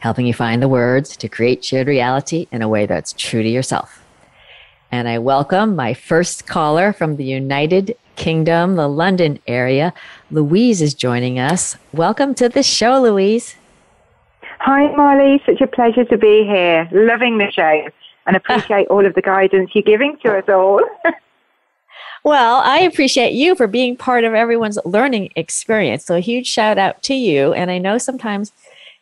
helping you find the words to create shared reality in a way that's true to yourself. And I welcome my first caller from the United Kingdom, the London area. Louise is joining us. Welcome to the show, Louise. Hi, Molly. Such a pleasure to be here. Loving the show and appreciate all of the guidance you're giving to us all. Well, I appreciate you for being part of everyone's learning experience. So, a huge shout out to you. And I know sometimes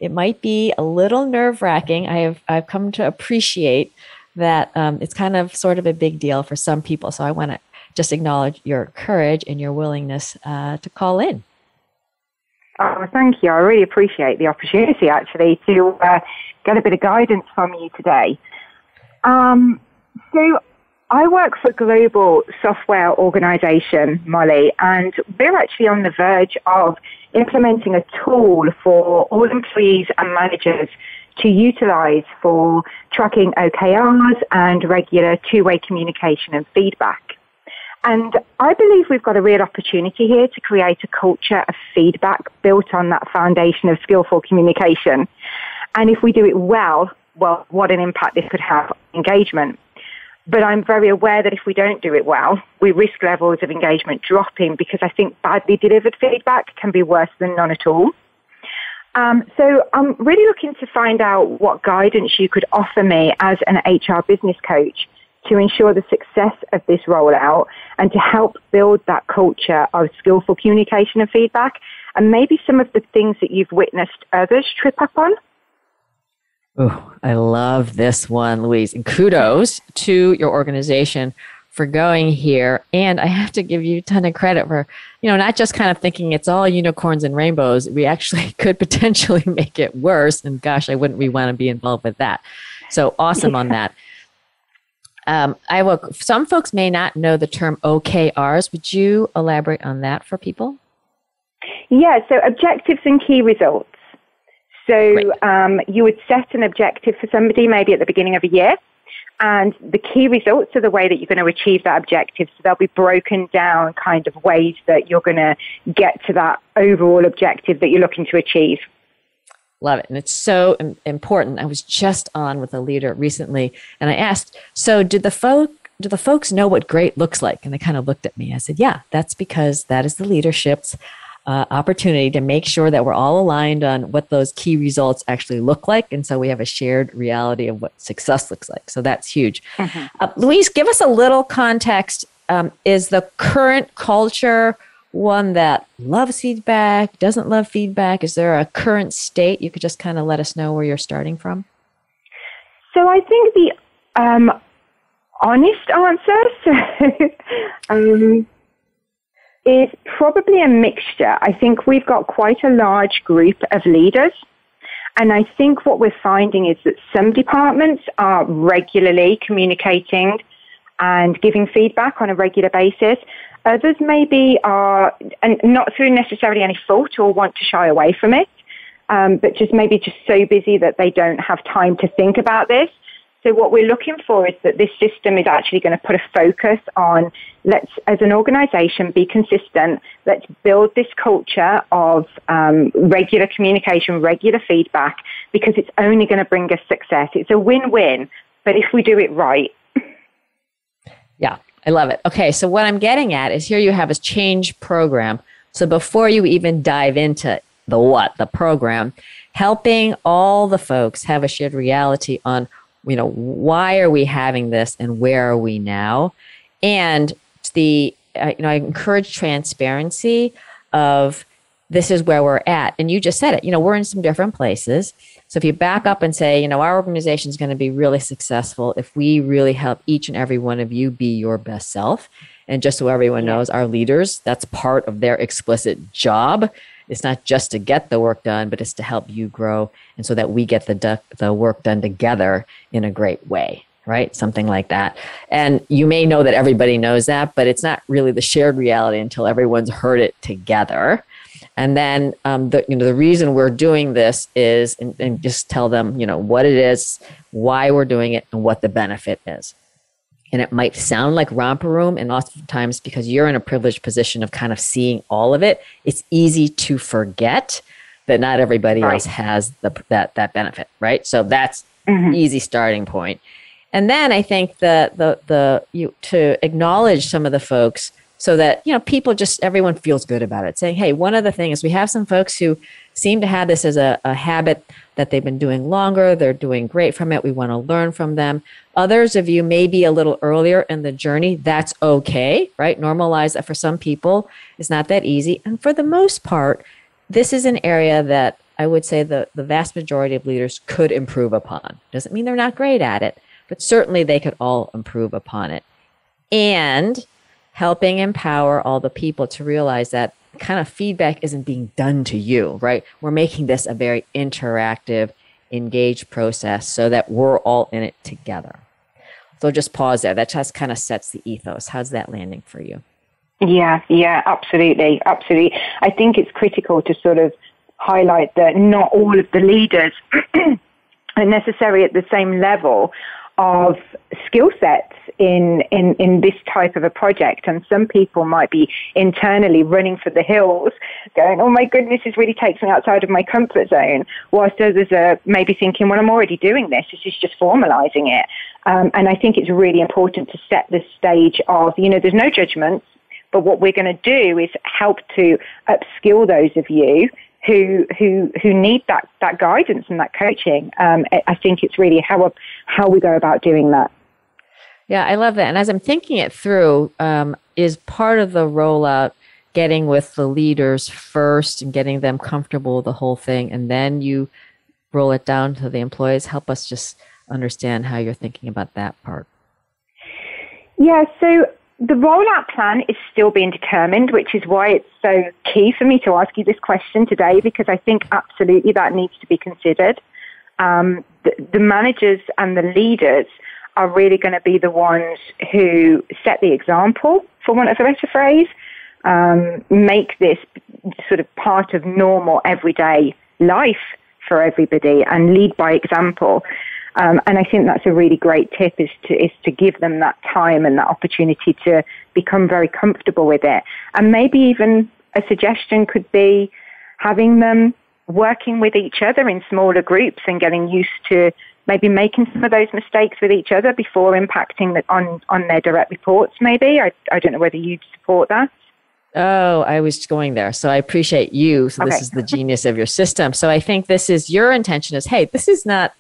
it might be a little nerve wracking. I have I've come to appreciate that um, it's kind of sort of a big deal for some people. So I want to just acknowledge your courage and your willingness uh, to call in. Oh, thank you. I really appreciate the opportunity actually to uh, get a bit of guidance from you today. Um, so I work for a global software organization, Molly, and we're actually on the verge of implementing a tool for all employees and managers to utilize for tracking OKRs and regular two-way communication and feedback. And I believe we've got a real opportunity here to create a culture of feedback built on that foundation of skillful communication. And if we do it well, well, what an impact this could have on engagement. But I'm very aware that if we don't do it well, we risk levels of engagement dropping because I think badly delivered feedback can be worse than none at all. Um, so I'm really looking to find out what guidance you could offer me as an HR business coach to ensure the success of this rollout and to help build that culture of skillful communication and feedback and maybe some of the things that you've witnessed others trip up on. Oh, I love this one, Louise. And kudos to your organization for going here. And I have to give you a ton of credit for, you know, not just kind of thinking it's all unicorns and rainbows. We actually could potentially make it worse. And gosh, I wouldn't we want to be involved with that. So awesome on that. Um, I will, some folks may not know the term OKRs. Would you elaborate on that for people? Yeah, so objectives and key results. So um, you would set an objective for somebody maybe at the beginning of a year. And the key results are the way that you're going to achieve that objective. So they'll be broken down kind of ways that you're going to get to that overall objective that you're looking to achieve. Love it. And it's so important. I was just on with a leader recently and I asked, so did the folk do the folks know what great looks like? And they kind of looked at me. I said, yeah, that's because that is the leadership's uh, opportunity to make sure that we're all aligned on what those key results actually look like. And so we have a shared reality of what success looks like. So that's huge. Mm-hmm. Uh, Louise, give us a little context. Um, is the current culture one that loves feedback, doesn't love feedback? Is there a current state? You could just kind of let us know where you're starting from. So I think the um, honest answer. um, is probably a mixture. I think we've got quite a large group of leaders. And I think what we're finding is that some departments are regularly communicating and giving feedback on a regular basis. Others maybe are, and not through necessarily any fault or want to shy away from it, um, but just maybe just so busy that they don't have time to think about this. So what we're looking for is that this system is actually going to put a focus on let's, as an organization, be consistent. Let's build this culture of um, regular communication, regular feedback, because it's only going to bring us success. It's a win-win, but if we do it right. Yeah, I love it. Okay, so what I'm getting at is here you have a change program. So before you even dive into the what, the program, helping all the folks have a shared reality on you know, why are we having this and where are we now? And the, uh, you know, I encourage transparency of this is where we're at. And you just said it, you know, we're in some different places. So if you back up and say, you know, our organization is going to be really successful if we really help each and every one of you be your best self. And just so everyone knows, our leaders, that's part of their explicit job it's not just to get the work done, but it's to help you grow and so that we get the, du- the work done together in a great way. right? Something like that. And you may know that everybody knows that, but it's not really the shared reality until everyone's heard it together. And then um, the you know the reason we're doing this is and, and just tell them you know what it is, why we're doing it, and what the benefit is. And it might sound like romper room, and oftentimes because you're in a privileged position of kind of seeing all of it, it's easy to forget that not everybody right. else has the, that that benefit, right? So that's mm-hmm. easy starting point. And then I think the the the you to acknowledge some of the folks so that you know people just everyone feels good about it saying hey one of the things we have some folks who seem to have this as a, a habit that they've been doing longer they're doing great from it we want to learn from them. Others of you may be a little earlier in the journey that's okay right? Normalize that for some people it's not that easy and for the most part this is an area that i would say the, the vast majority of leaders could improve upon. Doesn't mean they're not great at it but certainly they could all improve upon it. And helping empower all the people to realize that kind of feedback isn't being done to you, right? We're making this a very interactive, engaged process so that we're all in it together. So just pause there. That just kind of sets the ethos. How's that landing for you? Yeah, yeah, absolutely, absolutely. I think it's critical to sort of highlight that not all of the leaders are necessarily at the same level of skill sets in, in, in this type of a project. And some people might be internally running for the hills, going, oh my goodness, this really takes me outside of my comfort zone. Whilst others are maybe thinking, well, I'm already doing this. This is just formalizing it. Um, and I think it's really important to set the stage of, you know, there's no judgments, but what we're going to do is help to upskill those of you who who who need that that guidance and that coaching. Um, I think it's really how how we go about doing that. Yeah, I love that. And as I'm thinking it through, um, is part of the rollout getting with the leaders first and getting them comfortable with the whole thing, and then you roll it down to the employees. Help us just understand how you're thinking about that part. Yeah, so the rollout plan is still being determined, which is why it's so key for me to ask you this question today, because I think absolutely that needs to be considered. Um, the, the managers and the leaders are really going to be the ones who set the example, for want of a better phrase, um, make this sort of part of normal everyday life for everybody and lead by example. Um, and I think that's a really great tip is to is to give them that time and that opportunity to become very comfortable with it. And maybe even a suggestion could be having them working with each other in smaller groups and getting used to maybe making some of those mistakes with each other before impacting the, on on their direct reports. Maybe I I don't know whether you'd support that. Oh, I was going there. So I appreciate you. So okay. this is the genius of your system. So I think this is your intention is, hey, this is not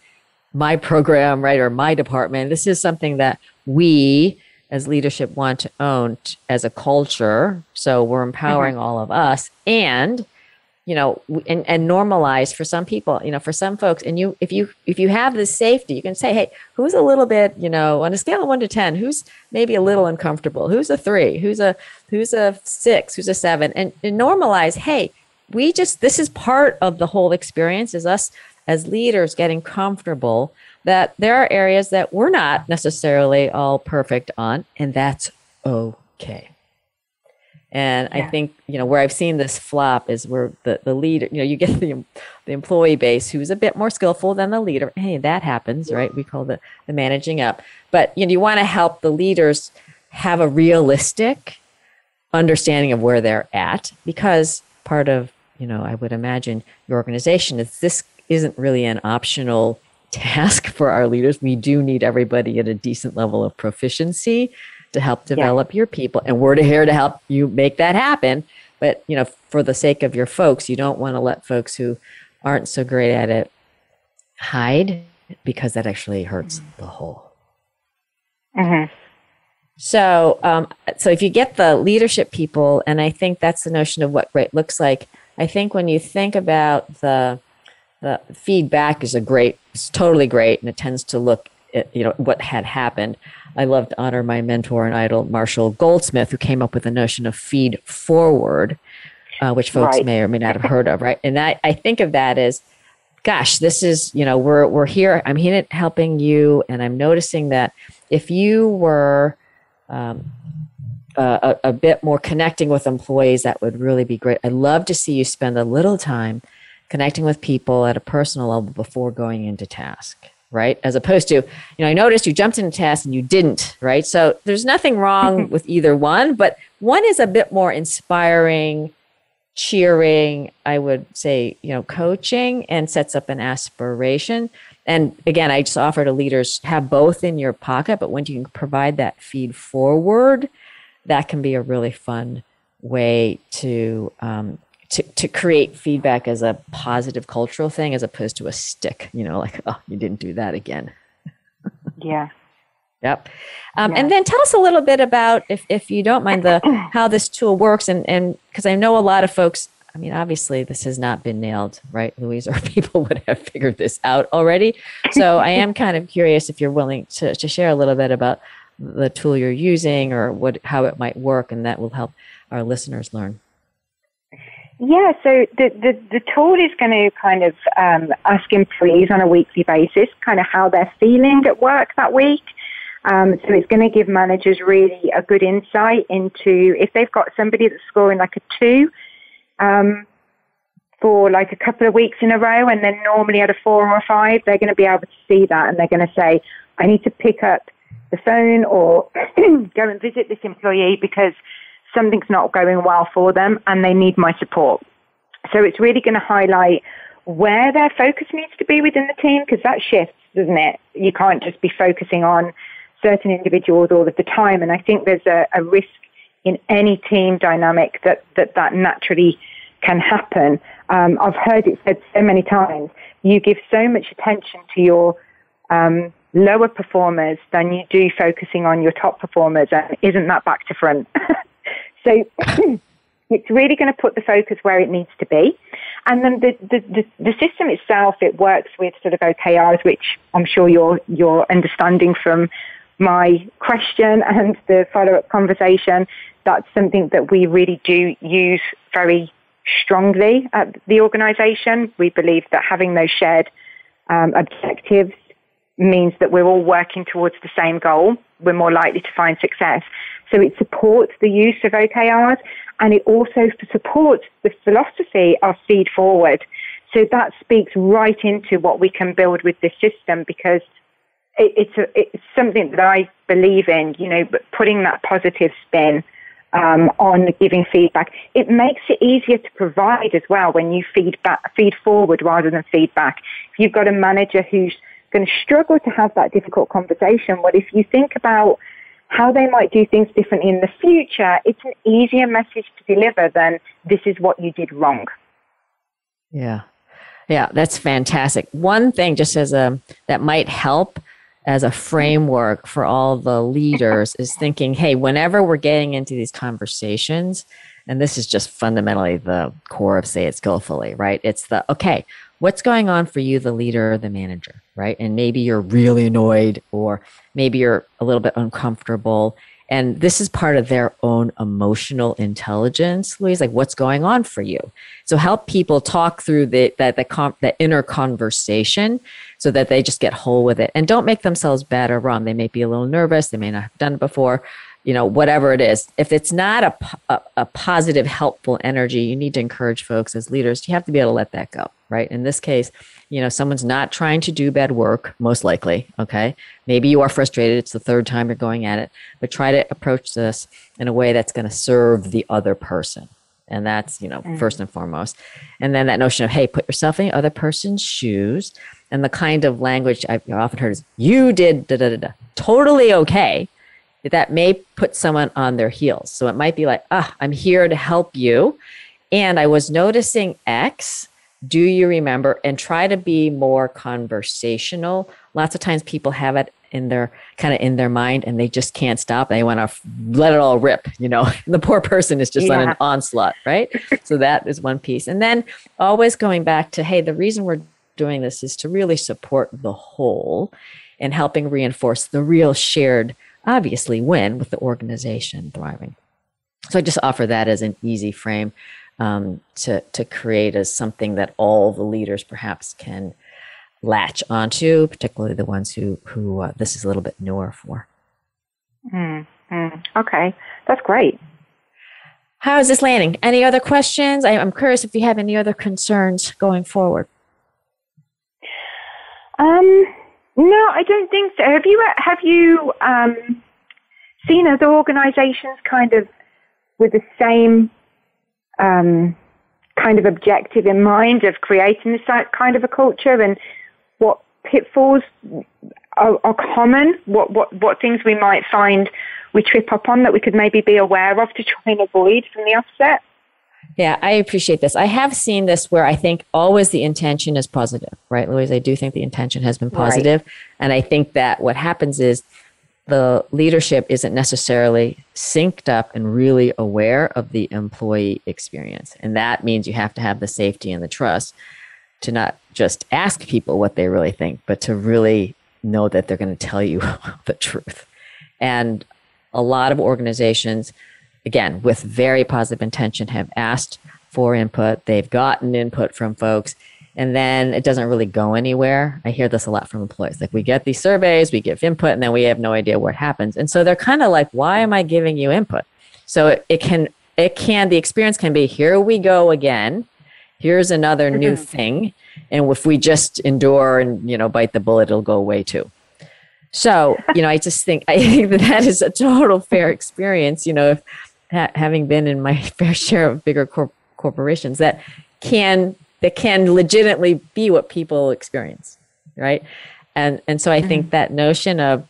my program, right, or my department. This is something that we as leadership want to own t- as a culture. So we're empowering mm-hmm. all of us and you know and, and normalize for some people you know for some folks and you if you if you have this safety you can say hey who's a little bit you know on a scale of one to ten who's maybe a little uncomfortable who's a three who's a who's a six who's a seven and, and normalize hey we just this is part of the whole experience is us as leaders getting comfortable that there are areas that we're not necessarily all perfect on and that's okay and yeah. I think, you know, where I've seen this flop is where the, the leader, you know, you get the, the employee base who's a bit more skillful than the leader. Hey, that happens, right? We call the, the managing up. But, you know, you want to help the leaders have a realistic understanding of where they're at because part of, you know, I would imagine your organization is this isn't really an optional task for our leaders. We do need everybody at a decent level of proficiency to help develop yeah. your people. And we're here to help you make that happen. But, you know, for the sake of your folks, you don't want to let folks who aren't so great at it hide because that actually hurts mm-hmm. the whole. Mm-hmm. So, um, so if you get the leadership people, and I think that's the notion of what great looks like. I think when you think about the the feedback is a great, it's totally great, and it tends to look at you know what had happened. I love to honor my mentor and idol, Marshall Goldsmith, who came up with the notion of feed forward, uh, which folks right. may or may not have heard of, right? And I, I think of that as gosh, this is, you know, we're, we're here. I'm here helping you. And I'm noticing that if you were um, a, a bit more connecting with employees, that would really be great. I'd love to see you spend a little time connecting with people at a personal level before going into task right? As opposed to, you know, I noticed you jumped into task and you didn't, right? So there's nothing wrong with either one, but one is a bit more inspiring, cheering, I would say, you know, coaching and sets up an aspiration. And again, I just offer to leaders have both in your pocket, but when you can provide that feed forward, that can be a really fun way to um, to, to create feedback as a positive cultural thing as opposed to a stick, you know, like, oh, you didn't do that again. yeah. Yep. Um, yeah. And then tell us a little bit about, if, if you don't mind, the how this tool works. And because I know a lot of folks, I mean, obviously this has not been nailed, right, Louise, or people would have figured this out already. So I am kind of curious if you're willing to, to share a little bit about the tool you're using or what how it might work, and that will help our listeners learn. Yeah, so the, the, the tool is going to kind of um, ask employees on a weekly basis kind of how they're feeling at work that week. Um, so it's going to give managers really a good insight into if they've got somebody that's scoring like a two um, for like a couple of weeks in a row, and then normally at a four or a five, they're going to be able to see that, and they're going to say, "I need to pick up the phone or go and visit this employee because something's not going well for them, and they need my support." So it's really going to highlight where their focus needs to be within the team because that shifts, doesn't it? You can't just be focusing on certain individuals all of the time. And I think there's a, a risk in any team dynamic that that, that naturally can happen. Um, I've heard it said so many times. You give so much attention to your um, lower performers than you do focusing on your top performers, and isn't that back to front? so it's really going to put the focus where it needs to be. And then the, the, the, the, system itself, it works with sort of OKRs, which I'm sure you're, you're understanding from my question and the follow-up conversation, that's something that we really do use very strongly at the organisation. We believe that having those shared um, objectives means that we're all working towards the same goal. We're more likely to find success. So it supports the use of OKRs and it also supports the philosophy of feed forward. So that speaks right into what we can build with this system because it, it's, a, it's something that I believe in, you know, putting that positive spin um, on giving feedback. It makes it easier to provide as well when you feed back, feed forward rather than feedback. If you've got a manager who's going to struggle to have that difficult conversation, well, if you think about how they might do things differently in the future, it's an easier message to deliver than this is what you did wrong. Yeah. Yeah, that's fantastic. One thing just as a that might help as a framework for all the leaders is thinking, hey, whenever we're getting into these conversations, and this is just fundamentally the core of say it skillfully, right? It's the okay, what's going on for you, the leader, the manager, right? And maybe you're really annoyed, or maybe you're a little bit uncomfortable, and this is part of their own emotional intelligence, Louise, like what's going on for you. So help people talk through the, that, the, com- the inner conversation so that they just get whole with it. And don't make themselves bad or wrong. They may be a little nervous. They may not have done it before, you know, whatever it is. If it's not a, a, a positive, helpful energy, you need to encourage folks as leaders. You have to be able to let that go, right? In this case, you know someone's not trying to do bad work most likely okay maybe you are frustrated it's the third time you're going at it but try to approach this in a way that's going to serve the other person and that's you know mm-hmm. first and foremost and then that notion of hey put yourself in the other person's shoes and the kind of language i've often heard is you did da da da da totally okay that may put someone on their heels. So it might be like ah i'm here to help you. And i was noticing x do you remember? And try to be more conversational. Lots of times people have it in their kind of in their mind and they just can't stop. They want to let it all rip you know? The poor person is just yeah. on an onslaught right? So that is one piece. And then always going back to hey the reason we're doing this is to really support the whole and helping reinforce the real shared obviously win with the organization thriving so i just offer that as an easy frame um, to to create as something that all the leaders perhaps can latch onto, particularly the ones who who uh, this is a little bit newer for. Mm, mm, okay, that's great. How is this landing? Any other questions? I, am curious if you have any other concerns going forward. Um, no, I don't think so. Have you have you um, seen other organisations kind of with the same um, kind of objective in mind of creating this kind of a culture and what pitfalls are, are common, what, what, what things we might find we trip up on that we could maybe be aware of to try and avoid from the offset? Yeah, I appreciate this. I have seen this where I think always the intention is positive, right, Louise? I do think the intention has been positive. Right. And I think that what happens is the leadership isn't necessarily synced up and really aware of the employee experience. And that means you have to have the safety and the trust to not just ask people what they really think, but to really know that they're going to tell you the truth. And a lot of organizations, again, with very positive intention, have asked for input. They've gotten input from folks, and then it doesn't really go anywhere. I hear this a lot from employees. Like we get these surveys, we give input, and then we have no idea what happens. And so they're kind of like, why am I giving you input? So it, it can, it can, the experience can be, here we go again. Here's another new mm-hmm. thing. And if we just endure and, you know, bite the bullet, it'll go away too. So, you know, I just think I think that that is a total fair experience. You know, if ha- having been in my fair share of bigger cor- corporations, that can that can legitimately be what people experience, right? And and so I think mm-hmm. that notion of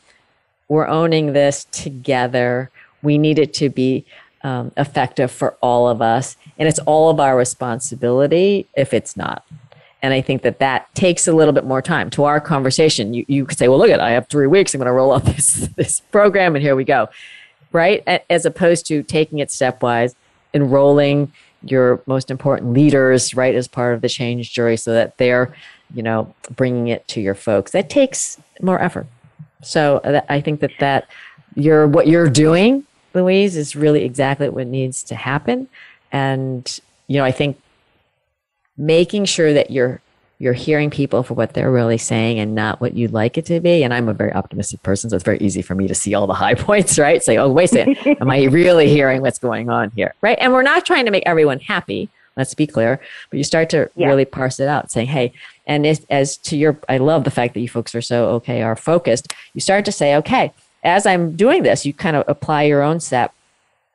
we're owning this together. We need it to be um, effective for all of us, and it's all of our responsibility if it's not. And I think that that takes a little bit more time. To our conversation, you, you could say, well, look at, I have three weeks. I'm going to roll out this, this program and here we go. Right. As opposed to taking it stepwise, enrolling your most important leaders, right, as part of the change jury so that they're, you know, bringing it to your folks. That takes more effort. So uh, I think that that you're, what you're doing, Louise, is really exactly what needs to happen. And, you know, I think making sure that you're you're hearing people for what they're really saying and not what you'd like it to be. And I'm a very optimistic person, so it's very easy for me to see all the high points, right? Say, oh, wait a second, am I really hearing what's going on here, right? And we're not trying to make everyone happy. Let's be clear, but you start to yeah. really parse it out, saying, hey, and as, as to your, I love the fact that you folks are so okay, are focused. You start to say, okay, as I'm doing this, you kind of apply your own set.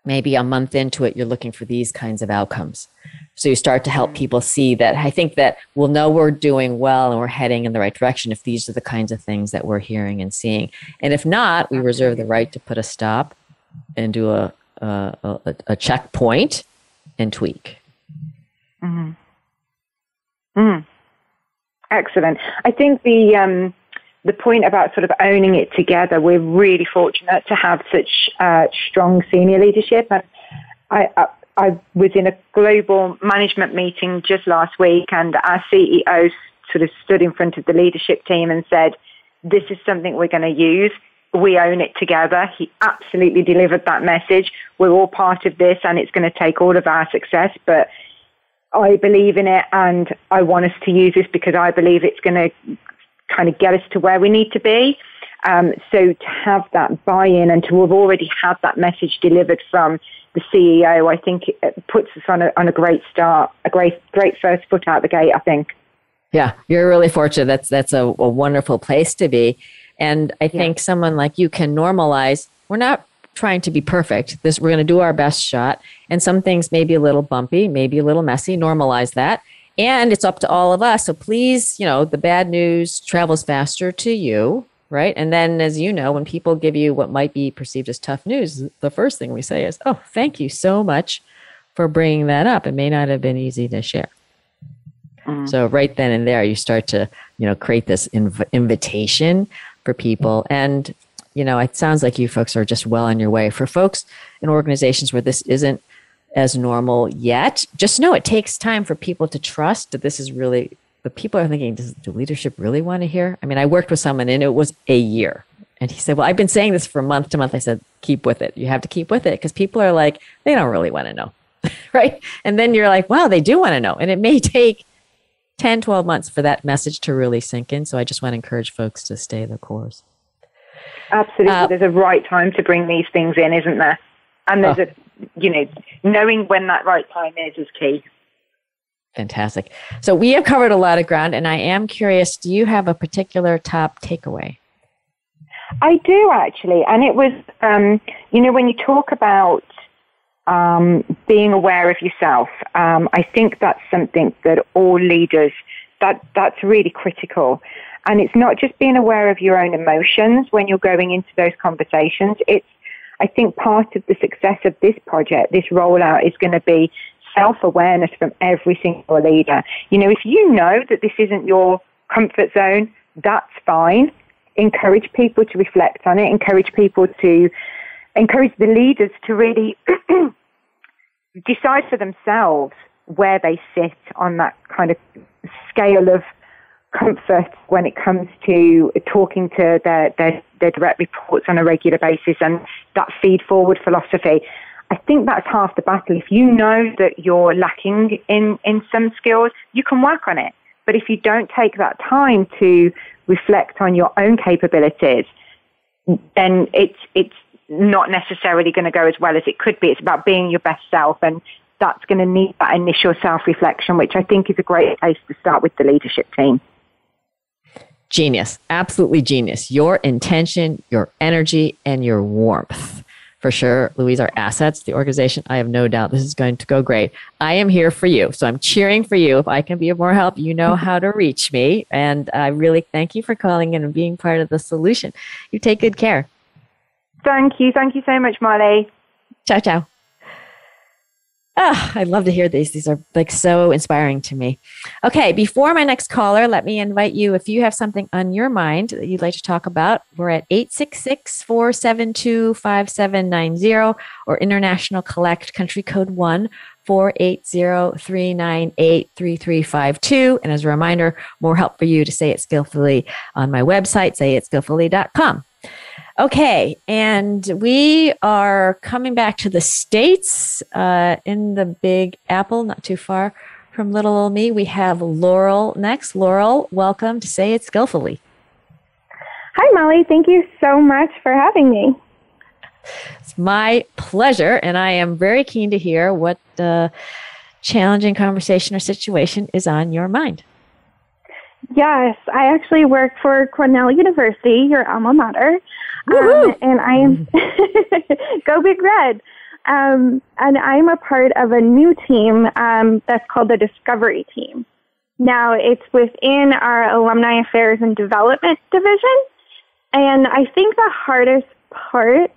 Maybe a month into it, you're looking for these kinds of outcomes so you start to help mm. people see that I think that we'll know we're doing well and we're heading in the right direction if these are the kinds of things that we're hearing and seeing. And if not, we reserve the right to put a stop and do a, a, a, a checkpoint and tweak. Mm-hmm. Mm. Excellent. I think the um, the point about sort of owning it together, we're really fortunate to have such uh, strong senior leadership, and I, I I was in a global management meeting just last week, and our CEO sort of stood in front of the leadership team and said, This is something we're going to use. We own it together. He absolutely delivered that message. We're all part of this, and it's going to take all of our success. But I believe in it, and I want us to use this because I believe it's going to kind of get us to where we need to be. Um, so to have that buy-in and to have already had that message delivered from the CEO, I think it puts us on a, on a great start, a great, great first foot out the gate, I think. Yeah, you're really fortunate. That's, that's a, a wonderful place to be. And I think yeah. someone like you can normalize, we're not trying to be perfect. This, we're going to do our best shot. And some things may be a little bumpy, maybe a little messy, normalize that. And it's up to all of us. So please, you know, the bad news travels faster to you right? And then, as you know, when people give you what might be perceived as tough news, the first thing we say is, Oh, thank you so much for bringing that up. It may not have been easy to share. Mm. So, right then and there, you start to, you know, create this inv- invitation for people. And, you know, it sounds like you folks are just well on your way. For folks in organizations where this isn't as normal yet, just know it takes time for people to trust that this is really but people are thinking, does do leadership really want to hear? I mean, I worked with someone and it was a year. And he said, Well, I've been saying this for month to month. I said, Keep with it. You have to keep with it because people are like, they don't really want to know. right? And then you're like, wow, they do want to know. And it may take 10, 12 months for that message to really sink in. So I just want to encourage folks to stay the course. Absolutely. Uh, there's a right time to bring these things in, isn't there? And there's uh, a, you know, knowing when that right time is is key. Fantastic. So we have covered a lot of ground, and I am curious do you have a particular top takeaway? I do actually. And it was, um, you know, when you talk about um, being aware of yourself, um, I think that's something that all leaders, that, that's really critical. And it's not just being aware of your own emotions when you're going into those conversations. It's, I think part of the success of this project, this rollout is going to be self-awareness from every single leader. You know, if you know that this isn't your comfort zone, that's fine. Encourage people to reflect on it. Encourage people to, encourage the leaders to really decide for themselves where they sit on that kind of scale of comfort when it comes to talking to their, their, their direct reports on a regular basis and that feed forward philosophy. I think that's half the battle. If you know that you're lacking in, in some skills, you can work on it. But if you don't take that time to reflect on your own capabilities, then it's, it's not necessarily going to go as well as it could be. It's about being your best self and that's going to need that initial self-reflection, which I think is a great place to start with the leadership team. Genius, absolutely genius. Your intention, your energy, and your warmth for sure, Louise, are assets. The organization, I have no doubt this is going to go great. I am here for you. So I'm cheering for you. If I can be of more help, you know how to reach me. And I really thank you for calling in and being part of the solution. You take good care. Thank you. Thank you so much, Molly. Ciao, ciao. Ah, oh, I love to hear these. These are like so inspiring to me. Okay, before my next caller, let me invite you if you have something on your mind that you'd like to talk about. We're at 866 472 5790 or International Collect Country Code 1 480 398 3352. And as a reminder, more help for you to say it skillfully on my website, sayitskillfully.com. Okay, and we are coming back to the States uh, in the Big Apple, not too far from little old me. We have Laurel next. Laurel, welcome to Say It Skillfully. Hi, Molly. Thank you so much for having me. It's my pleasure, and I am very keen to hear what uh, challenging conversation or situation is on your mind. Yes, I actually work for Cornell University, your alma mater, um, and I am go Big Red. Um, and I'm a part of a new team um, that's called the Discovery Team. Now, it's within our Alumni Affairs and Development Division. And I think the hardest part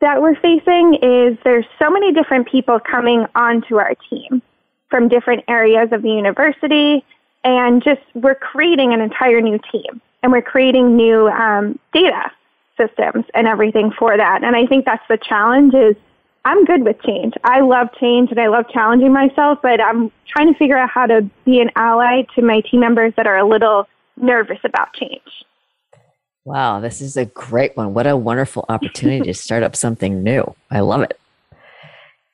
that we're facing is there's so many different people coming onto our team from different areas of the university, and just we're creating an entire new team and we're creating new um, data systems and everything for that. And I think that's the challenge is I'm good with change. I love change and I love challenging myself, but I'm trying to figure out how to be an ally to my team members that are a little nervous about change. Wow, this is a great one. What a wonderful opportunity to start up something new. I love it.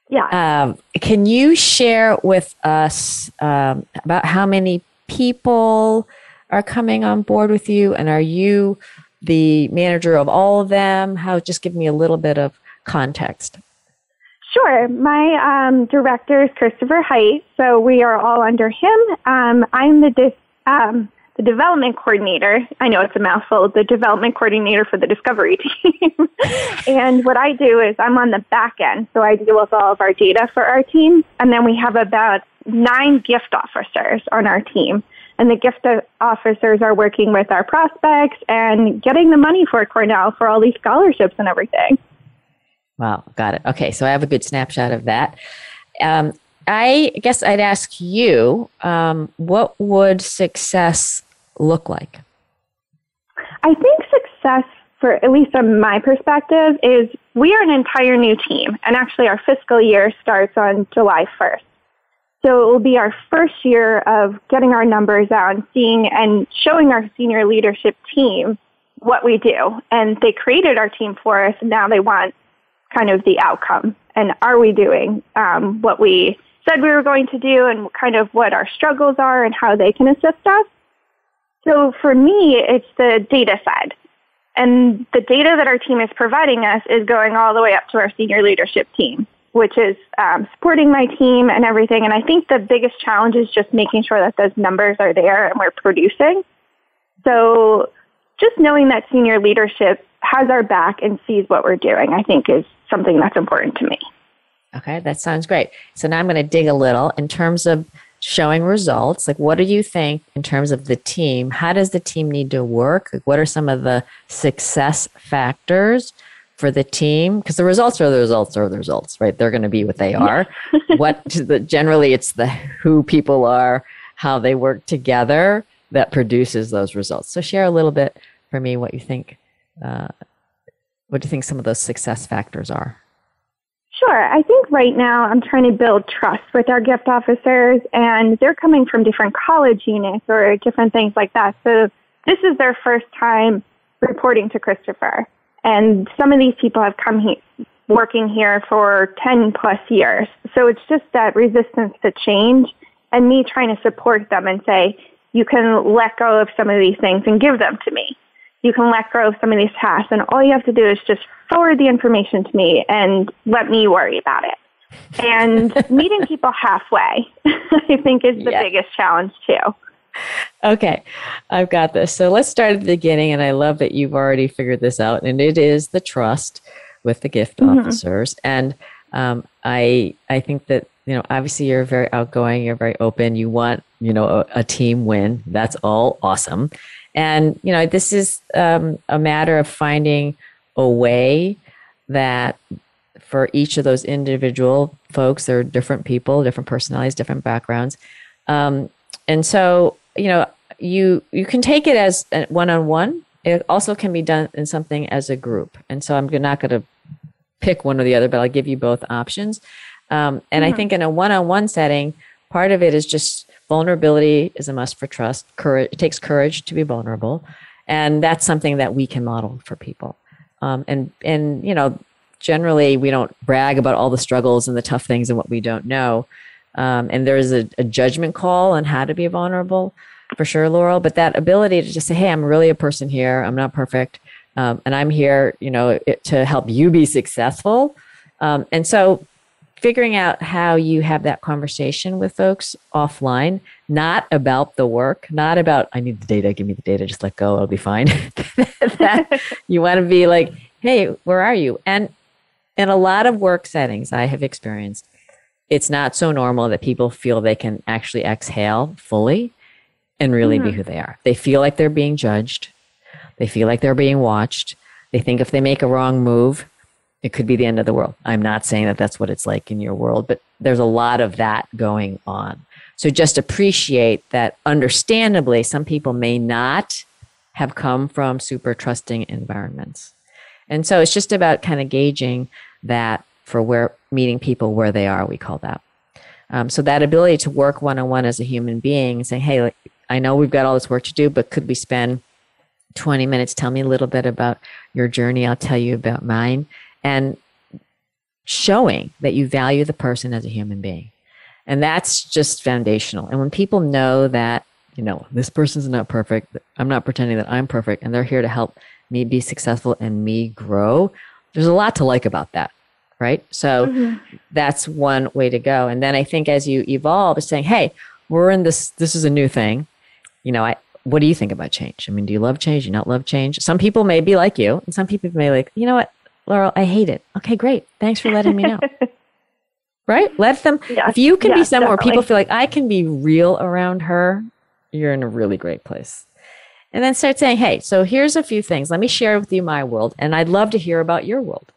Yeah. Um, can you share with us um, about how many people are coming on board with you? And are you the manager of all of them? How, just give me a little bit of context. Sure. My um, director is Christopher Height, so we are all under him. Um, I'm the dis- um, the development coordinator. I know it's a mouthful. The development coordinator for the discovery team. and what I do is I'm on the back end, so I deal with all of our data for our team, and then we have about nine gift officers on our team. And the gift officers are working with our prospects and getting the money for Cornell for all these scholarships and everything. Wow, got it. Okay, so I have a good snapshot of that. Um, I guess I'd ask you, um, what would success look like? I think success, for at least from my perspective, is we are an entire new team, and actually our fiscal year starts on July 1st. So it will be our first year of getting our numbers out and seeing and showing our senior leadership team what we do. And they created our team for us, and now they want kind of the outcome and are we doing um, what we said we were going to do and kind of what our struggles are and how they can assist us. So for me, it's the data side. And the data that our team is providing us is going all the way up to our senior leadership team, which is um, supporting my team and everything. And I think the biggest challenge is just making sure that those numbers are there and we're producing. So just knowing that senior leadership has our back and sees what we're doing, I think is something that's important to me. Okay, that sounds great. So now I'm going to dig a little in terms of showing results. Like, what do you think in terms of the team? How does the team need to work? Like, what are some of the success factors for the team? Because the results are the results are the results, right? They're going to be what they are. what the, generally it's the who people are, how they work together that produces those results. So share a little bit for me what you think. Uh, what do you think some of those success factors are? Sure. I think right now I'm trying to build trust with our gift officers, and they're coming from different college units or different things like that. So this is their first time reporting to Christopher. And some of these people have come here working here for 10 plus years. So it's just that resistance to change and me trying to support them and say, you can let go of some of these things and give them to me you can let go of some of these tasks and all you have to do is just forward the information to me and let me worry about it. And meeting people halfway, I think, is the biggest challenge too. Okay, I've got this. So let's start at the beginning. And I love that you've already figured this out. And it is the trust with the gift mm-hmm. officers. And um, I, I think that you know, obviously you're very outgoing, you're very open. You want, you know, a, a team win. That's all awesome. And, you know, this is um, a matter of finding a way that for each of those individual folks, they're different people, different personalities, different backgrounds. Um, and so, you know, you you can take it as one on one. It also can be done in something as a group. And so I'm not going to pick one or the other, but I'll give you both options. Um, and mm-hmm. I think in a one on one setting, part of it is just Vulnerability is a must for trust. Courage, it takes courage to be vulnerable. And that's something that we can model for people. Um, and, and, you know, generally we don't brag about all the struggles and the tough things and what we don't know. Um, and there's a, a judgment call on how to be vulnerable for sure, Laurel. But that ability to just say, hey, I'm really a person here. I'm not perfect. Um, and I'm here, you know, it, to help you be successful. Um, and so figuring out how you have that conversation with folks offline, not about the work, not about, I need the data, give me the data, just let go, I'll be fine. that you want to be like, hey, where are you? And in a lot of work settings I have experienced, it's not so normal that people feel they can actually exhale fully and really mm-hmm. be who they are. They feel like they're being judged. They feel like they're being watched. They think if they make a wrong move, it could be the end of the world. I'm not saying that that's what it's like in your world, but there's a lot of that going on. So just appreciate that understandably, some people may not have come from super trusting environments. And so it's just about kind of gauging that for where meeting people where they are, we call that. Um, so that ability to work one on one as a human being and saying, hey, like, I know we've got all this work to do, but could we spend 20 minutes? Tell me a little bit about your journey. I'll tell you about mine and showing that you value the person as a human being. And that's just foundational. And when people know that, you know, this person's not perfect, I'm not pretending that I'm perfect, and they're here to help me be successful and me grow, there's a lot to like about that. Right. So mm-hmm. that's one way to go. And then I think as you evolve, is saying, hey, we're in this, this is a new thing. You know, I, what do you think about change? I mean, do you love change? Do you not love change? Some people may be like you, and some people may like, you know what? Laurel, I hate it. Okay, great. Thanks for letting me know. right? Let them, yeah. if you can yeah, be somewhere where people feel like I can be real around her, you're in a really great place. And then start saying, hey, so here's a few things. Let me share with you my world, and I'd love to hear about your world.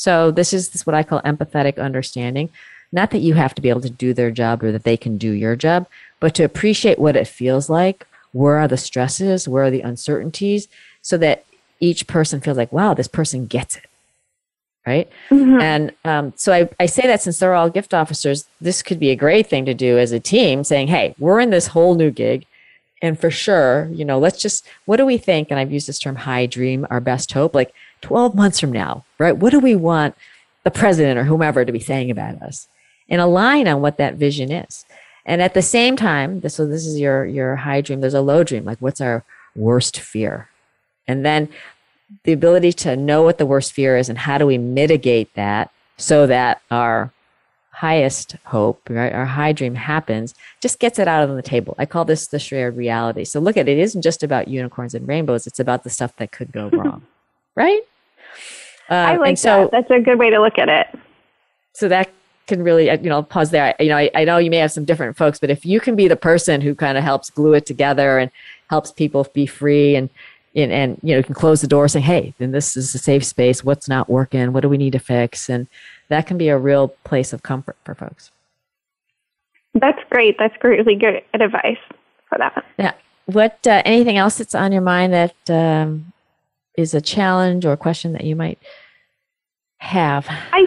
So this is, this is what I call empathetic understanding. Not that you have to be able to do their job or that they can do your job, but to appreciate what it feels like. Where are the stresses? Where are the uncertainties? So that each person feels like, wow, this person gets it. Right. Mm-hmm. And um, so I, I say that since they're all gift officers, this could be a great thing to do as a team saying, hey, we're in this whole new gig. And for sure, you know, let's just, what do we think? And I've used this term high dream, our best hope. Like, 12 months from now, right? What do we want the president or whomever to be saying about us? And align on what that vision is. And at the same time, this, so this is your, your high dream, there's a low dream. Like, what's our worst fear? And then the ability to know what the worst fear is and how do we mitigate that so that our highest hope, right, our high dream happens, just gets it out on the table. I call this the shared reality. So look at it, it isn't just about unicorns and rainbows, it's about the stuff that could go wrong, right? Uh, I like so, that. That's a good way to look at it. So that can really, uh, you know, pause there. You know, I, I know you may have some different folks, but if you can be the person who kind of helps glue it together and helps people be free and and, and you know you can close the door saying hey then this is a safe space what's not working what do we need to fix and that can be a real place of comfort for folks that's great that's really good advice for that yeah what uh, anything else that's on your mind that um, is a challenge or a question that you might have i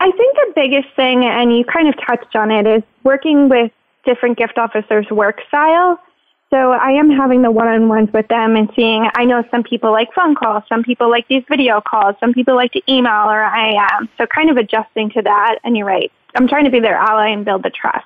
i think the biggest thing and you kind of touched on it is working with different gift officers work style so I am having the one-on-ones with them and seeing, I know some people like phone calls, some people like these video calls, some people like to email or I am. So kind of adjusting to that. And you're right. I'm trying to be their ally and build the trust.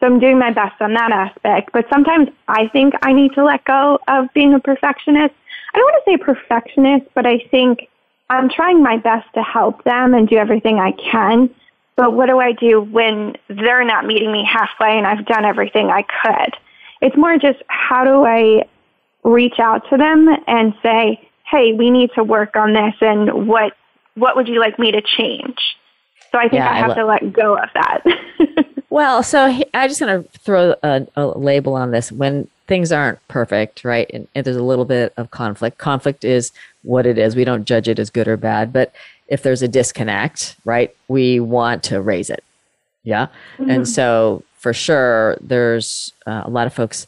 So I'm doing my best on that aspect. But sometimes I think I need to let go of being a perfectionist. I don't want to say perfectionist, but I think I'm trying my best to help them and do everything I can. But what do I do when they're not meeting me halfway and I've done everything I could? It's more just how do I reach out to them and say, hey, we need to work on this and what what would you like me to change? So I think yeah, I have I lo- to let go of that. well, so I'm just going to throw a, a, label on this. When things aren't perfect, right, and, and, there's a little bit of conflict, conflict is what it is. We don't judge it as good or bad. But if there's a disconnect, right, we want to raise it. Yeah. Mm-hmm. And so for sure, there's uh, a lot of folks,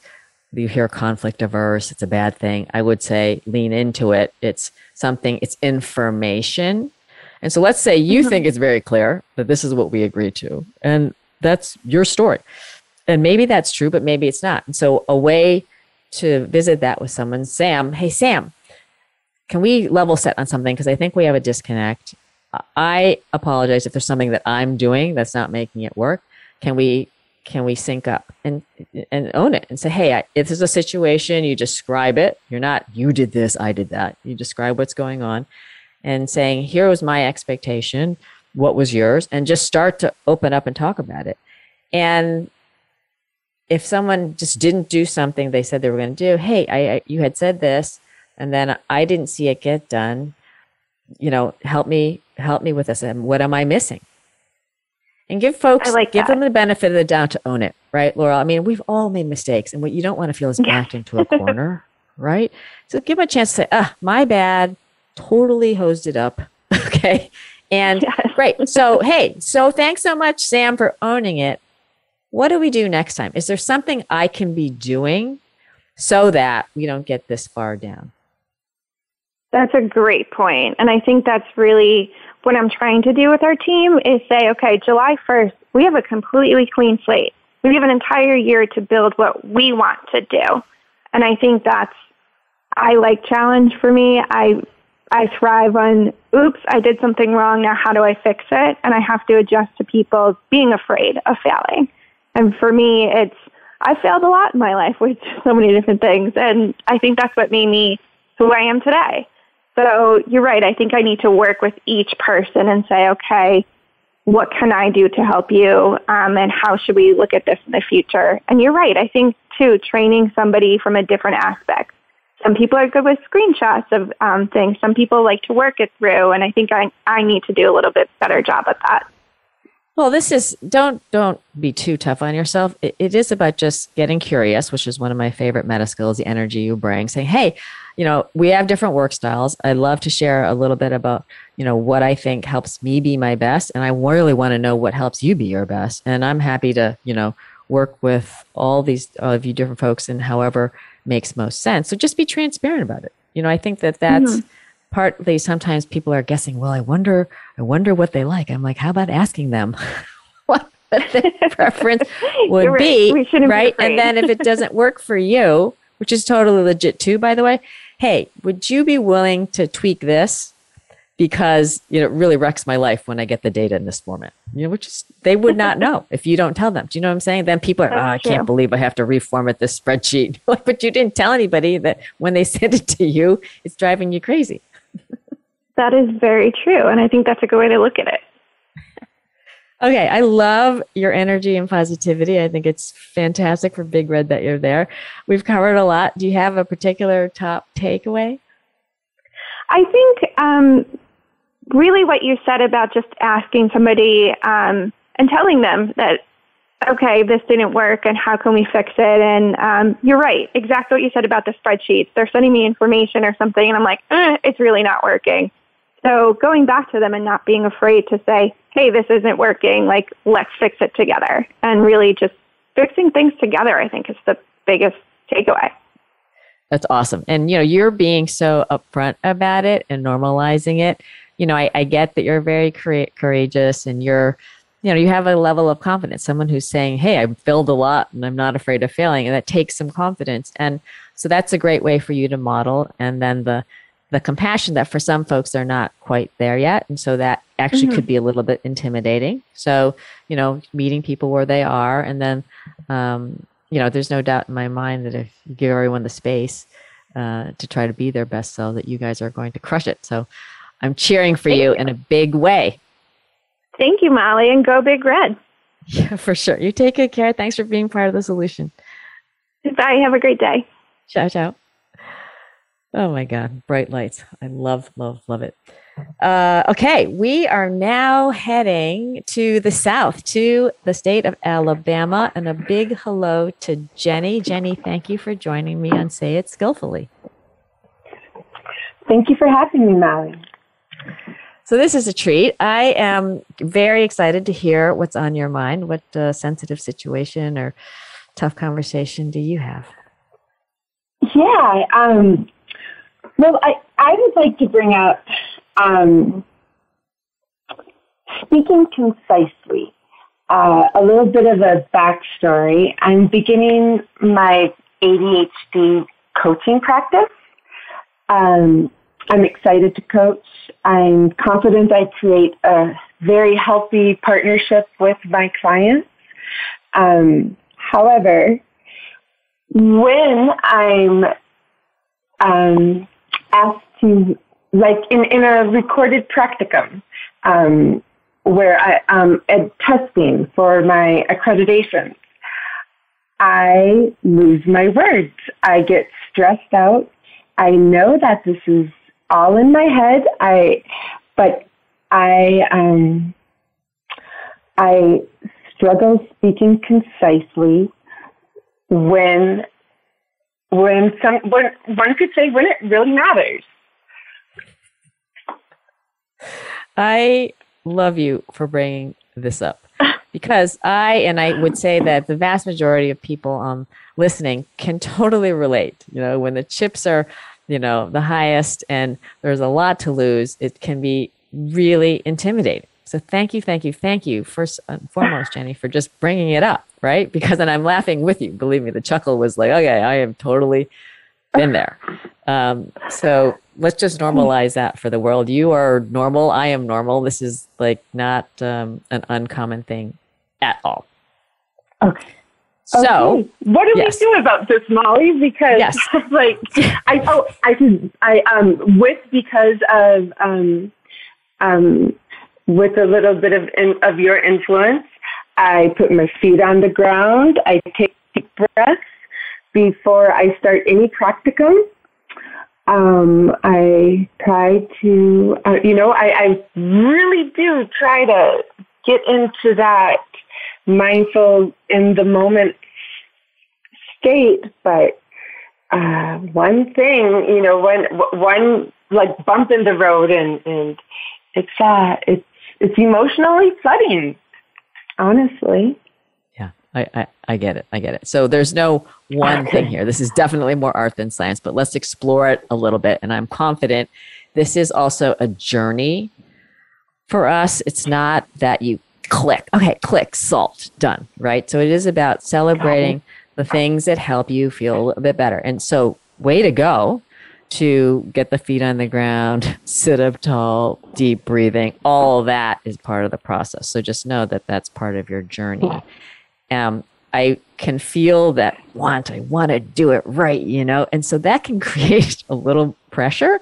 you hear conflict averse, it's a bad thing. I would say lean into it. It's something, it's information. And so let's say you mm-hmm. think it's very clear that this is what we agreed to, and that's your story. And maybe that's true, but maybe it's not. And so a way to visit that with someone, Sam, hey, Sam, can we level set on something? Because I think we have a disconnect. I apologize if there's something that I'm doing that's not making it work. Can we can we sync up and and own it and say, hey, I, if there's a situation, you describe it. You're not you did this, I did that. You describe what's going on, and saying, here was my expectation. What was yours? And just start to open up and talk about it. And if someone just didn't do something they said they were going to do, hey, I, I you had said this, and then I didn't see it get done. You know, help me help me with this. And what am I missing? and give folks like give that. them the benefit of the doubt to own it right laurel i mean we've all made mistakes and what you don't want to feel is backed into a corner right so give them a chance to say ah my bad totally hosed it up okay and yes. great so hey so thanks so much sam for owning it what do we do next time is there something i can be doing so that we don't get this far down that's a great point. and i think that's really what I'm trying to do with our team is say, okay, July 1st, we have a completely clean slate. We have an entire year to build what we want to do. And I think that's, I like challenge for me. I, I thrive on, oops, I did something wrong. Now how do I fix it? And I have to adjust to people being afraid of failing. And for me, it's, I failed a lot in my life with so many different things. And I think that's what made me who I am today. So you're right. I think I need to work with each person and say, okay, what can I do to help you? Um, and how should we look at this in the future? And you're right. I think, too, training somebody from a different aspect. Some people are good with screenshots of um, things. Some people like to work it through. And I think I, I need to do a little bit better job at that. Well, this is don't don't be too tough on yourself. It, it is about just getting curious, which is one of my favorite meta skills, the energy you bring. Saying, "Hey, you know, we have different work styles. I'd love to share a little bit about, you know, what I think helps me be my best. And I really want to know what helps you be your best. And I'm happy to, you know, work with all these all of you different folks and however makes most sense. So just be transparent about it. You know, I think that that's mm-hmm. Partly sometimes people are guessing, well, I wonder, I wonder what they like. I'm like, how about asking them what their preference would right. be, right? Be and then if it doesn't work for you, which is totally legit too, by the way, hey, would you be willing to tweak this because you know it really wrecks my life when I get the data in this format. You know, which is they would not know if you don't tell them. Do you know what I'm saying? Then people are, oh, I can't believe I have to reformat this spreadsheet. but you didn't tell anybody that when they send it to you, it's driving you crazy. that is very true, and I think that's a good way to look at it. Okay, I love your energy and positivity. I think it's fantastic for Big Red that you're there. We've covered a lot. Do you have a particular top takeaway? I think um, really what you said about just asking somebody um, and telling them that okay this didn't work and how can we fix it? And um, you're right. Exactly what you said about the spreadsheets. They're sending me information or something and i'm like eh, it's really not working. So going back to them and not being afraid to say hey this isn't working. Like let's fix it together. And really just fixing things together i think is the biggest takeaway. That's awesome. And you know you're being so upfront about it and normalizing it. You know, I, I get that you're very courageous and you're, you know, you have a level of confidence. Someone who's saying, "Hey, I've filled a lot and I'm not afraid of failing," and that takes some confidence. And so that's a great way for you to model. And then the the compassion that for some folks they're not quite there yet, and so that actually mm-hmm. could be a little bit intimidating. So you know, meeting people where they are, and then um, you know, there's no doubt in my mind that if you give everyone the space uh, to try to be their best self, that you guys are going to crush it. So I'm cheering for you in a big way. Thank you, Molly, and go Big Red. Yeah, for sure. You take good care. Thanks for being part of the solution. Bye. Have a great day. Ciao, ciao. Oh my God, bright lights. I love, love, love it. Uh, okay, we are now heading to the south, to the state of Alabama, and a big hello to Jenny. Jenny, thank you for joining me on Say It Skillfully. Thank you for having me, Molly. So this is a treat. I am very excited to hear what's on your mind. What uh, sensitive situation or tough conversation do you have? Yeah. Um, well, I, I would like to bring up um, speaking concisely. Uh, a little bit of a backstory. I'm beginning my ADHD coaching practice. Um, I'm excited to coach. I'm confident I create a very healthy partnership with my clients. Um, however, when I'm um, asked to, like in, in a recorded practicum, um, where I am um, testing for my accreditation, I lose my words. I get stressed out. I know that this is all in my head. I, but I, um, I struggle speaking concisely when, when some, when one could say when it really matters. I love you for bringing this up because I, and I would say that the vast majority of people um, listening can totally relate. You know, when the chips are you know, the highest and there's a lot to lose, it can be really intimidating. So thank you, thank you, thank you, first and foremost, Jenny, for just bringing it up, right? Because then I'm laughing with you. Believe me, the chuckle was like, okay, I am totally been there. Um, so let's just normalize that for the world. You are normal. I am normal. This is like not um, an uncommon thing at all. Okay. So, okay. what do yes. we do about this, Molly? Because yes. like I oh I can I um with because of um um with a little bit of in, of your influence, I put my feet on the ground. I take deep breaths before I start any practicum. Um, I try to, uh, you know, I, I really do try to get into that mindful in the moment state, but uh, one thing, you know, one one like bump in the road, and and it's uh, it's it's emotionally flooding, honestly. Yeah, I, I, I get it. I get it. So there's no one thing here. This is definitely more art than science, but let's explore it a little bit. And I'm confident this is also a journey for us. It's not that you click, okay, click, salt, done, right? So it is about celebrating the things that help you feel a bit better. And so, way to go to get the feet on the ground, sit up tall, deep breathing. All that is part of the process. So just know that that's part of your journey. Um, I can feel that want. I want to do it right, you know, and so that can create a little pressure.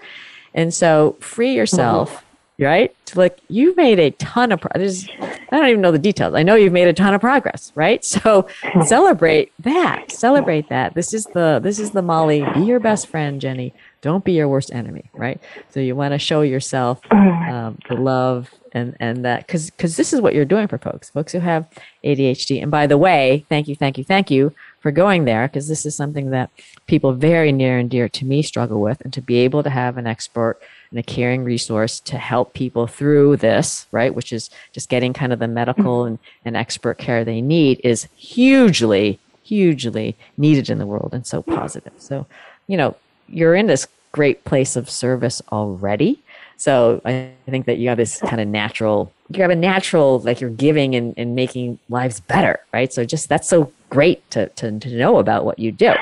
And so free yourself right? Like you made a ton of progress. I don't even know the details. I know you've made a ton of progress, right? So celebrate that. Celebrate that. This is the this is the Molly. Be your best friend, Jenny. Don't be your worst enemy, right? So you want to show yourself um, the love and and that because because this is what you're doing for folks, folks who have ADHD. And by the way, thank you, thank you, thank you for going there because this is something that people very near and dear to me struggle with, and to be able to have an expert and a caring resource to help people through this, right? Which is just getting kind of the medical mm-hmm. and, and expert care they need is hugely, hugely needed in the world and so positive. So, you know, you're in this great place of service already. So I think that you have this kind of natural, you have a natural, like you're giving and, and making lives better, right? So just that's so great to, to, to know about what you do.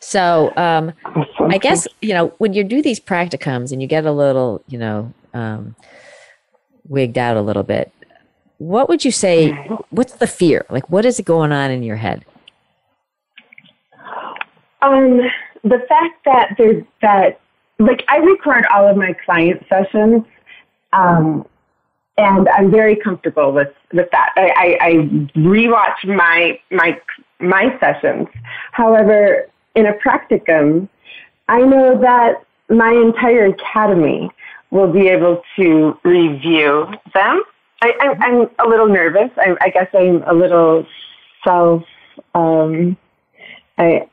So um, I guess you know when you do these practicums and you get a little, you know, um, wigged out a little bit. What would you say? What's the fear? Like, what is it going on in your head? Um, the fact that there's that, like, I record all of my client sessions, um, and I'm very comfortable with with that. I, I, I rewatch my my my sessions. However, in a practicum, I know that my entire academy will be able to review them. I, am a little nervous. I, I, guess I'm a little self. Um, I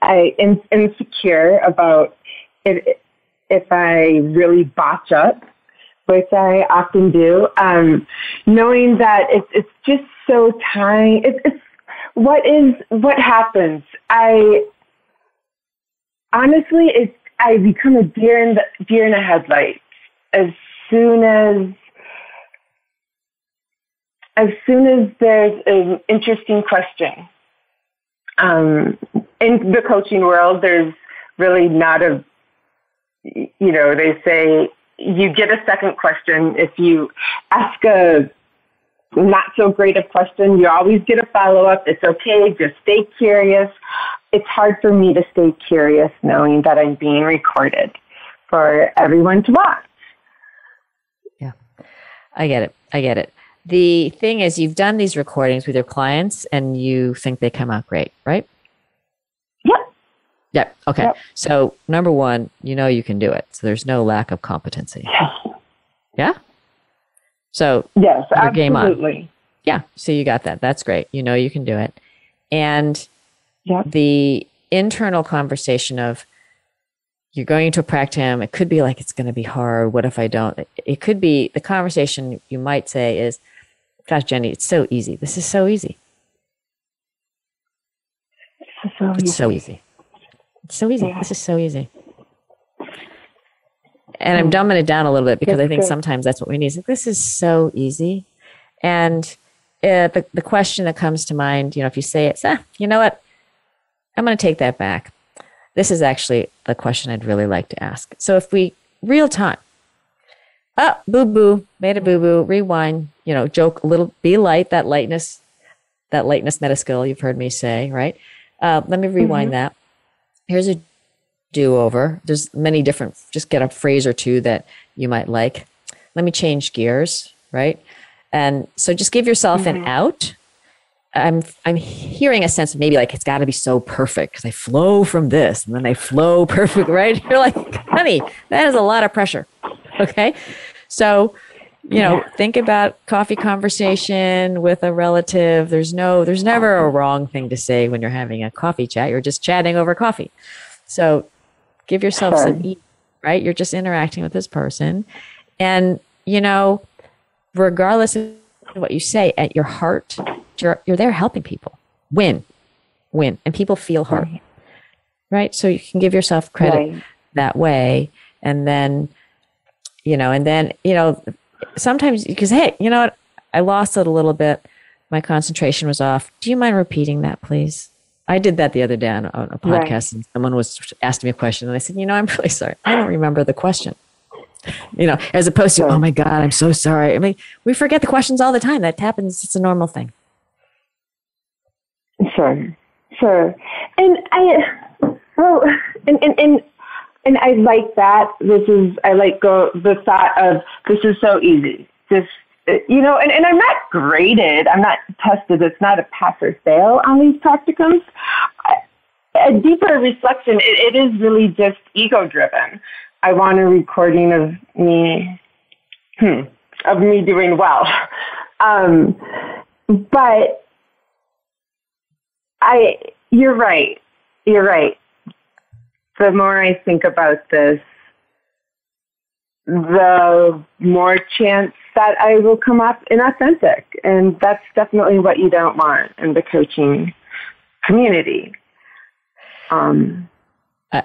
I insecure about if if I really botch up, which I often do. Um, knowing that it's it's just so. It's, it's what is what happens? I honestly, it's I become a deer in the deer in the headlights as soon as as soon as there's an interesting question. Um, in the coaching world, there's really not a you know they say you get a second question if you ask a not so great a question. You always get a follow up. It's okay. Just stay curious. It's hard for me to stay curious knowing that I'm being recorded for everyone to watch. Yeah, I get it. I get it. The thing is, you've done these recordings with your clients and you think they come out great, right? Yep. Yep. Okay. Yep. So, number one, you know you can do it. So, there's no lack of competency. Yeah? So yes, absolutely. Game on. Yeah. So you got that. That's great. You know you can do it. And yep. the internal conversation of you're going to practice him. it could be like it's going to be hard. What if I don't? It could be the conversation you might say is, "Gosh, Jenny, it's so easy. This is so easy. It's so easy. It's so easy. It's so easy. Yeah. This is so easy." And I'm hmm. dumbing it down a little bit because I think sometimes that's what we need. Like, this is so easy. And uh, the, the question that comes to mind, you know, if you say it, ah, you know what? I'm going to take that back. This is actually the question I'd really like to ask. So if we, real time, oh, boo boo, made a boo boo, rewind, you know, joke a little, be light, that lightness, that lightness meta skill you've heard me say, right? Uh, let me rewind mm-hmm. that. Here's a do over. There's many different, just get a phrase or two that you might like. Let me change gears, right? And so just give yourself mm-hmm. an out. I'm I'm hearing a sense of maybe like it's got to be so perfect because I flow from this and then I flow perfect, right? You're like, honey, that is a lot of pressure. Okay, so you know, think about coffee conversation with a relative. There's no, there's never a wrong thing to say when you're having a coffee chat. You're just chatting over coffee. So Give yourself sure. some ease, right? You're just interacting with this person. And, you know, regardless of what you say, at your heart, you're, you're there helping people. Win, win. And people feel hurt, right? right? So you can give yourself credit right. that way. And then, you know, and then, you know, sometimes because, hey, you know what? I lost it a little bit. My concentration was off. Do you mind repeating that, please? I did that the other day on, on a podcast, right. and someone was asking me a question, and I said, "You know, I'm really sorry. I don't remember the question." You know, as opposed to, "Oh my God, I'm so sorry." I mean, we forget the questions all the time. That happens. It's a normal thing. Sure, sure, and I, well, and and and and I like that. This is I like go the thought of this is so easy. Just you know, and, and I'm not graded, I'm not tested, it's not a pass or fail on these practicums. A deeper reflection, it, it is really just ego driven. I want a recording of me, hmm, of me doing well. Um, but I, you're right. You're right. The more I think about this, the more chance that I will come off inauthentic. And that's definitely what you don't want in the coaching community. Um,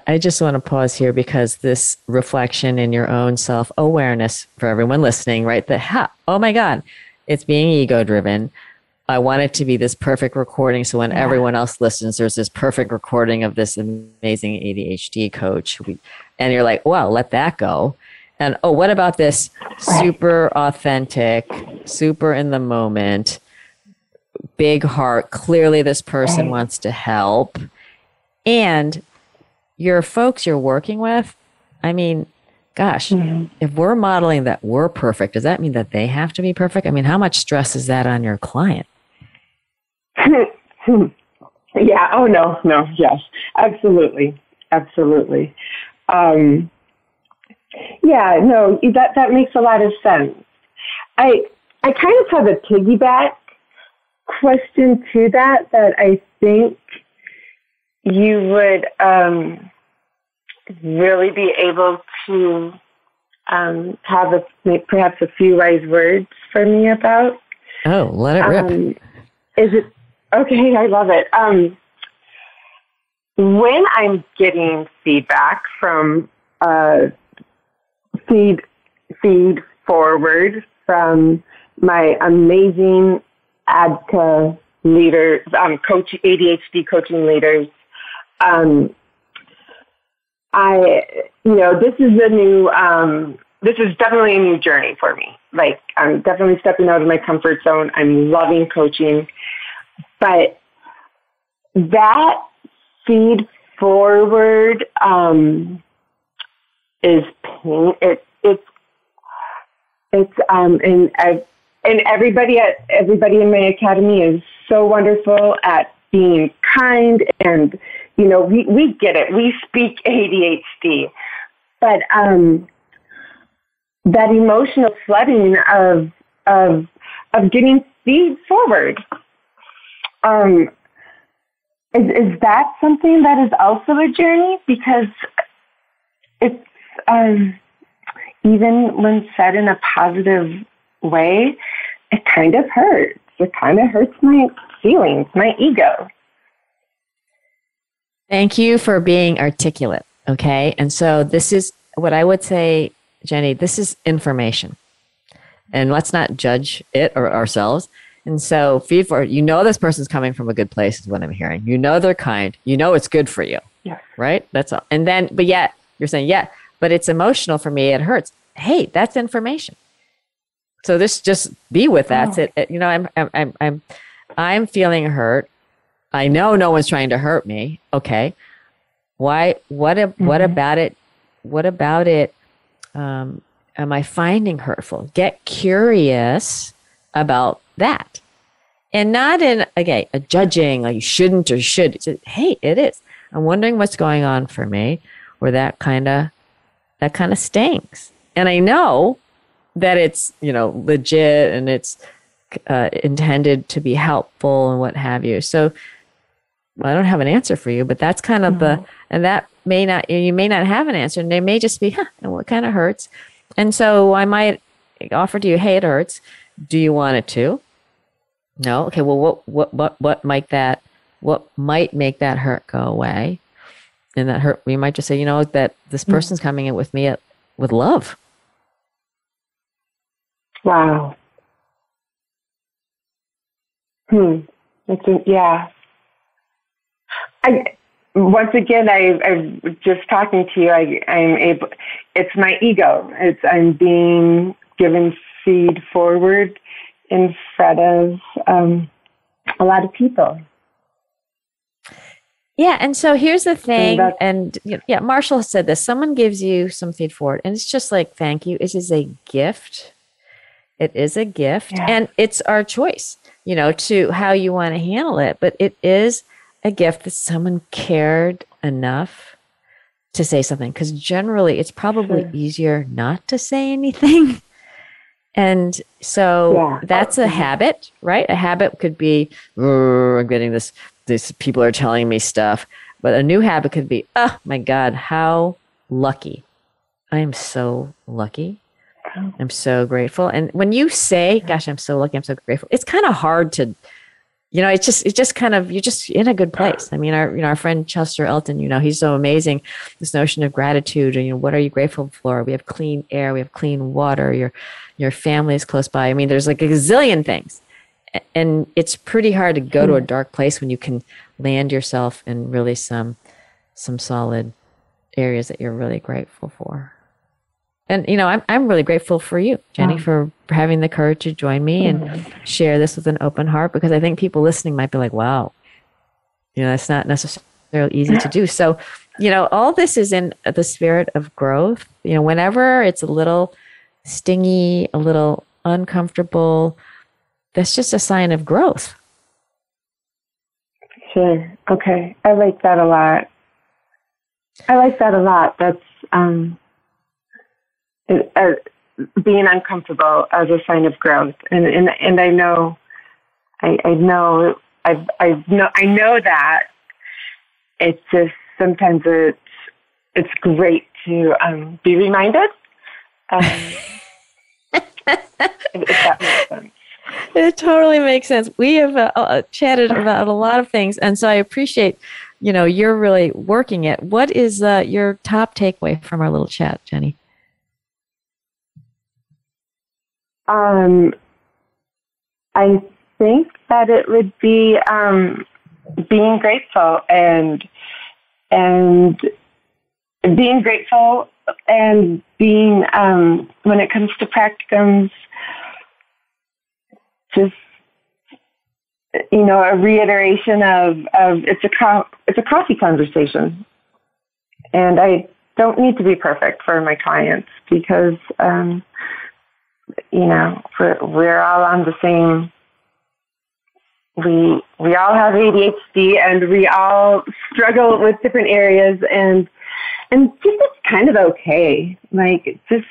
I just want to pause here because this reflection in your own self awareness for everyone listening, right? That, ha, oh my God, it's being ego driven. I want it to be this perfect recording. So when yeah. everyone else listens, there's this perfect recording of this amazing ADHD coach. and you're like, well, let that go. And oh, what about this super authentic, super in the moment, big heart? Clearly, this person wants to help. And your folks you're working with, I mean, gosh, mm-hmm. if we're modeling that we're perfect, does that mean that they have to be perfect? I mean, how much stress is that on your client? yeah. Oh, no, no. Yes. Absolutely. Absolutely. Um, yeah, no, that that makes a lot of sense. I I kind of have a piggyback question to that that I think you would um, really be able to um, have a, perhaps a few wise words for me about. Oh, let it rip. Um, is it okay? I love it. Um, when I'm getting feedback from uh, feed feed forward from my amazing ADDCA leaders, um, coach ADHD coaching leaders. Um, I, you know, this is a new, um, this is definitely a new journey for me. Like, I'm definitely stepping out of my comfort zone. I'm loving coaching, but that feed forward um, is pain. It, it's it's um and I, and everybody at everybody in my academy is so wonderful at being kind and you know we we get it. We speak ADHD, but um that emotional flooding of of of getting feed forward. Um, is is that something that is also a journey? Because it's um, even when said in a positive way, it kind of hurts. It kind of hurts my feelings, my ego. Thank you for being articulate. Okay. And so this is what I would say, Jenny, this is information. And let's not judge it or ourselves. And so feed for you know this person's coming from a good place is what I'm hearing. You know they're kind. You know it's good for you. Yeah. Right? That's all. And then but yet you're saying, yeah, but it's emotional for me. It hurts. Hey, that's information. So this just be with that. Oh. It, it, you know, I'm, I'm, I'm, I'm, I'm feeling hurt. I know no one's trying to hurt me. Okay. Why, what, mm-hmm. what about it? What about it? Um, am I finding hurtful? Get curious about that. And not in, okay, a judging, like you shouldn't or should. Just, hey, it is. I'm wondering what's going on for me, or that kind of that kind of stinks. And I know that it's, you know, legit and it's uh, intended to be helpful and what have you. So well, I don't have an answer for you, but that's kind of mm-hmm. the, and that may not, you may not have an answer and they may just be, huh, and what kind of hurts? And so I might offer to you, hey, it hurts. Do you want it to? No. Okay. Well, what, what, what, what might that, what might make that hurt go away? And that hurt we might just say you know that this hmm. person's mm coming in with me at, with love wow hmm it's a, yeah I once again, I, I'm just talking to you. I, I'm able. It's my ego. It's I'm being given feed forward in front of um, a lot of people. Yeah, and so here's the thing, and, and yeah, Marshall said this. Someone gives you some feed forward, and it's just like thank you. It is a gift. It is a gift, yeah. and it's our choice, you know, to how you want to handle it. But it is a gift that someone cared enough to say something because generally it's probably sure. easier not to say anything. And so yeah. that's a mm-hmm. habit, right? A habit could be, I'm getting this, this people are telling me stuff. But a new habit could be, oh my God, how lucky. I am so lucky. I'm so grateful. And when you say, gosh, I'm so lucky, I'm so grateful, it's kind of hard to you know, it's just it's just kind of you're just in a good place. I mean, our you know our friend Chester Elton, you know, he's so amazing. This notion of gratitude, and you know, what are you grateful for? We have clean air, we have clean water. Your your family is close by. I mean, there's like a gazillion things, and it's pretty hard to go to a dark place when you can land yourself in really some some solid areas that you're really grateful for. And you know i'm, I'm really grateful for you jenny for, for having the courage to join me and mm-hmm. share this with an open heart because i think people listening might be like wow you know that's not necessarily easy to do. So you know all this is in the spirit of growth. You know whenever it's a little stingy a little uncomfortable that's just a sign of growth sure okay i like that a lot i like that a lot that's um uh, being uncomfortable as a sign of growth. And and and I know, I, I know, I I know I know that. It's just sometimes it's it's great to um, be reminded. Um, if, that makes sense. It totally makes sense. We have uh, uh, chatted about a lot of things, and so I appreciate, you know, you're really working it. What is uh, your top takeaway from our little chat, Jenny? Um, I think that it would be um, being grateful and and being grateful and being um, when it comes to practicums, just you know a reiteration of of it's a co- it's a coffee conversation, and I don't need to be perfect for my clients because. Um, you know, we're, we're all on the same. We we all have ADHD, and we all struggle with different areas, and and just it's kind of okay. Like just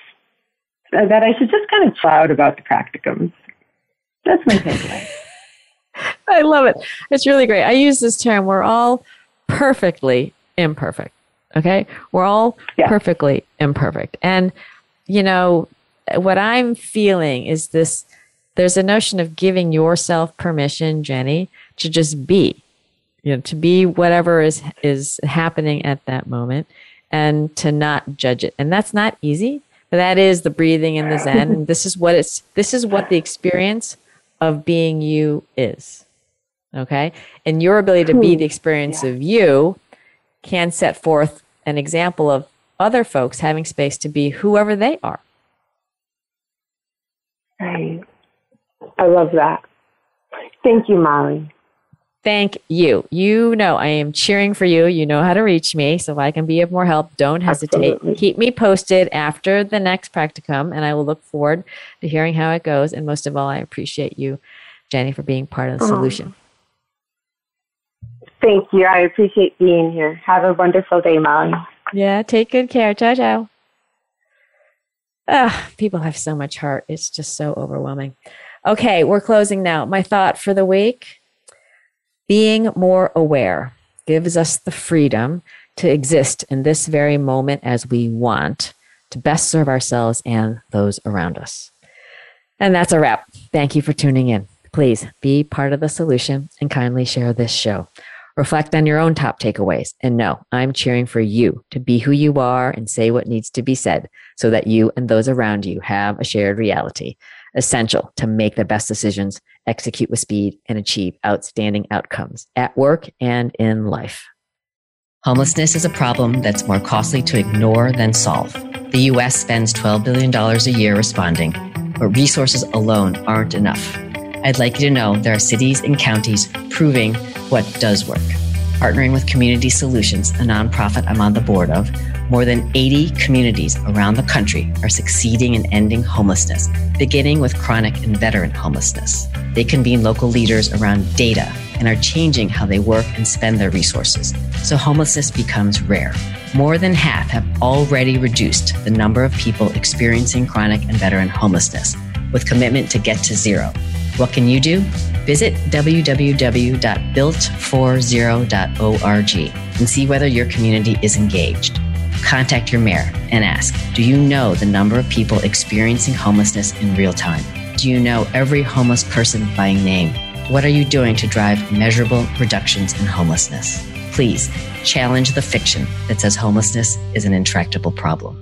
that I should just kind of cloud about the practicums. That's my takeaway. I love it. It's really great. I use this term. We're all perfectly imperfect. Okay, we're all yeah. perfectly imperfect, and you know what I'm feeling is this there's a notion of giving yourself permission, Jenny, to just be, you know, to be whatever is is happening at that moment and to not judge it. And that's not easy, but that is the breathing and the zen. and this is what it's this is what the experience of being you is. Okay? And your ability to be the experience yeah. of you can set forth an example of other folks having space to be whoever they are. Right. I love that. Thank you, Molly. Thank you. You know, I am cheering for you. You know how to reach me. So if I can be of more help, don't hesitate. Absolutely. Keep me posted after the next practicum, and I will look forward to hearing how it goes. And most of all, I appreciate you, Jenny, for being part of the solution. Thank you. I appreciate being here. Have a wonderful day, Molly. Yeah, take good care. Ciao, ciao. Ugh, people have so much heart. It's just so overwhelming. Okay, we're closing now. My thought for the week being more aware gives us the freedom to exist in this very moment as we want to best serve ourselves and those around us. And that's a wrap. Thank you for tuning in. Please be part of the solution and kindly share this show. Reflect on your own top takeaways and know I'm cheering for you to be who you are and say what needs to be said so that you and those around you have a shared reality, essential to make the best decisions, execute with speed, and achieve outstanding outcomes at work and in life. Homelessness is a problem that's more costly to ignore than solve. The US spends $12 billion a year responding, but resources alone aren't enough. I'd like you to know there are cities and counties proving what does work. Partnering with Community Solutions, a nonprofit I'm on the board of, more than 80 communities around the country are succeeding in ending homelessness, beginning with chronic and veteran homelessness. They convene local leaders around data and are changing how they work and spend their resources, so homelessness becomes rare. More than half have already reduced the number of people experiencing chronic and veteran homelessness, with commitment to get to zero. What can you do? Visit www.builtforzero.org and see whether your community is engaged. Contact your mayor and ask Do you know the number of people experiencing homelessness in real time? Do you know every homeless person by name? What are you doing to drive measurable reductions in homelessness? Please challenge the fiction that says homelessness is an intractable problem.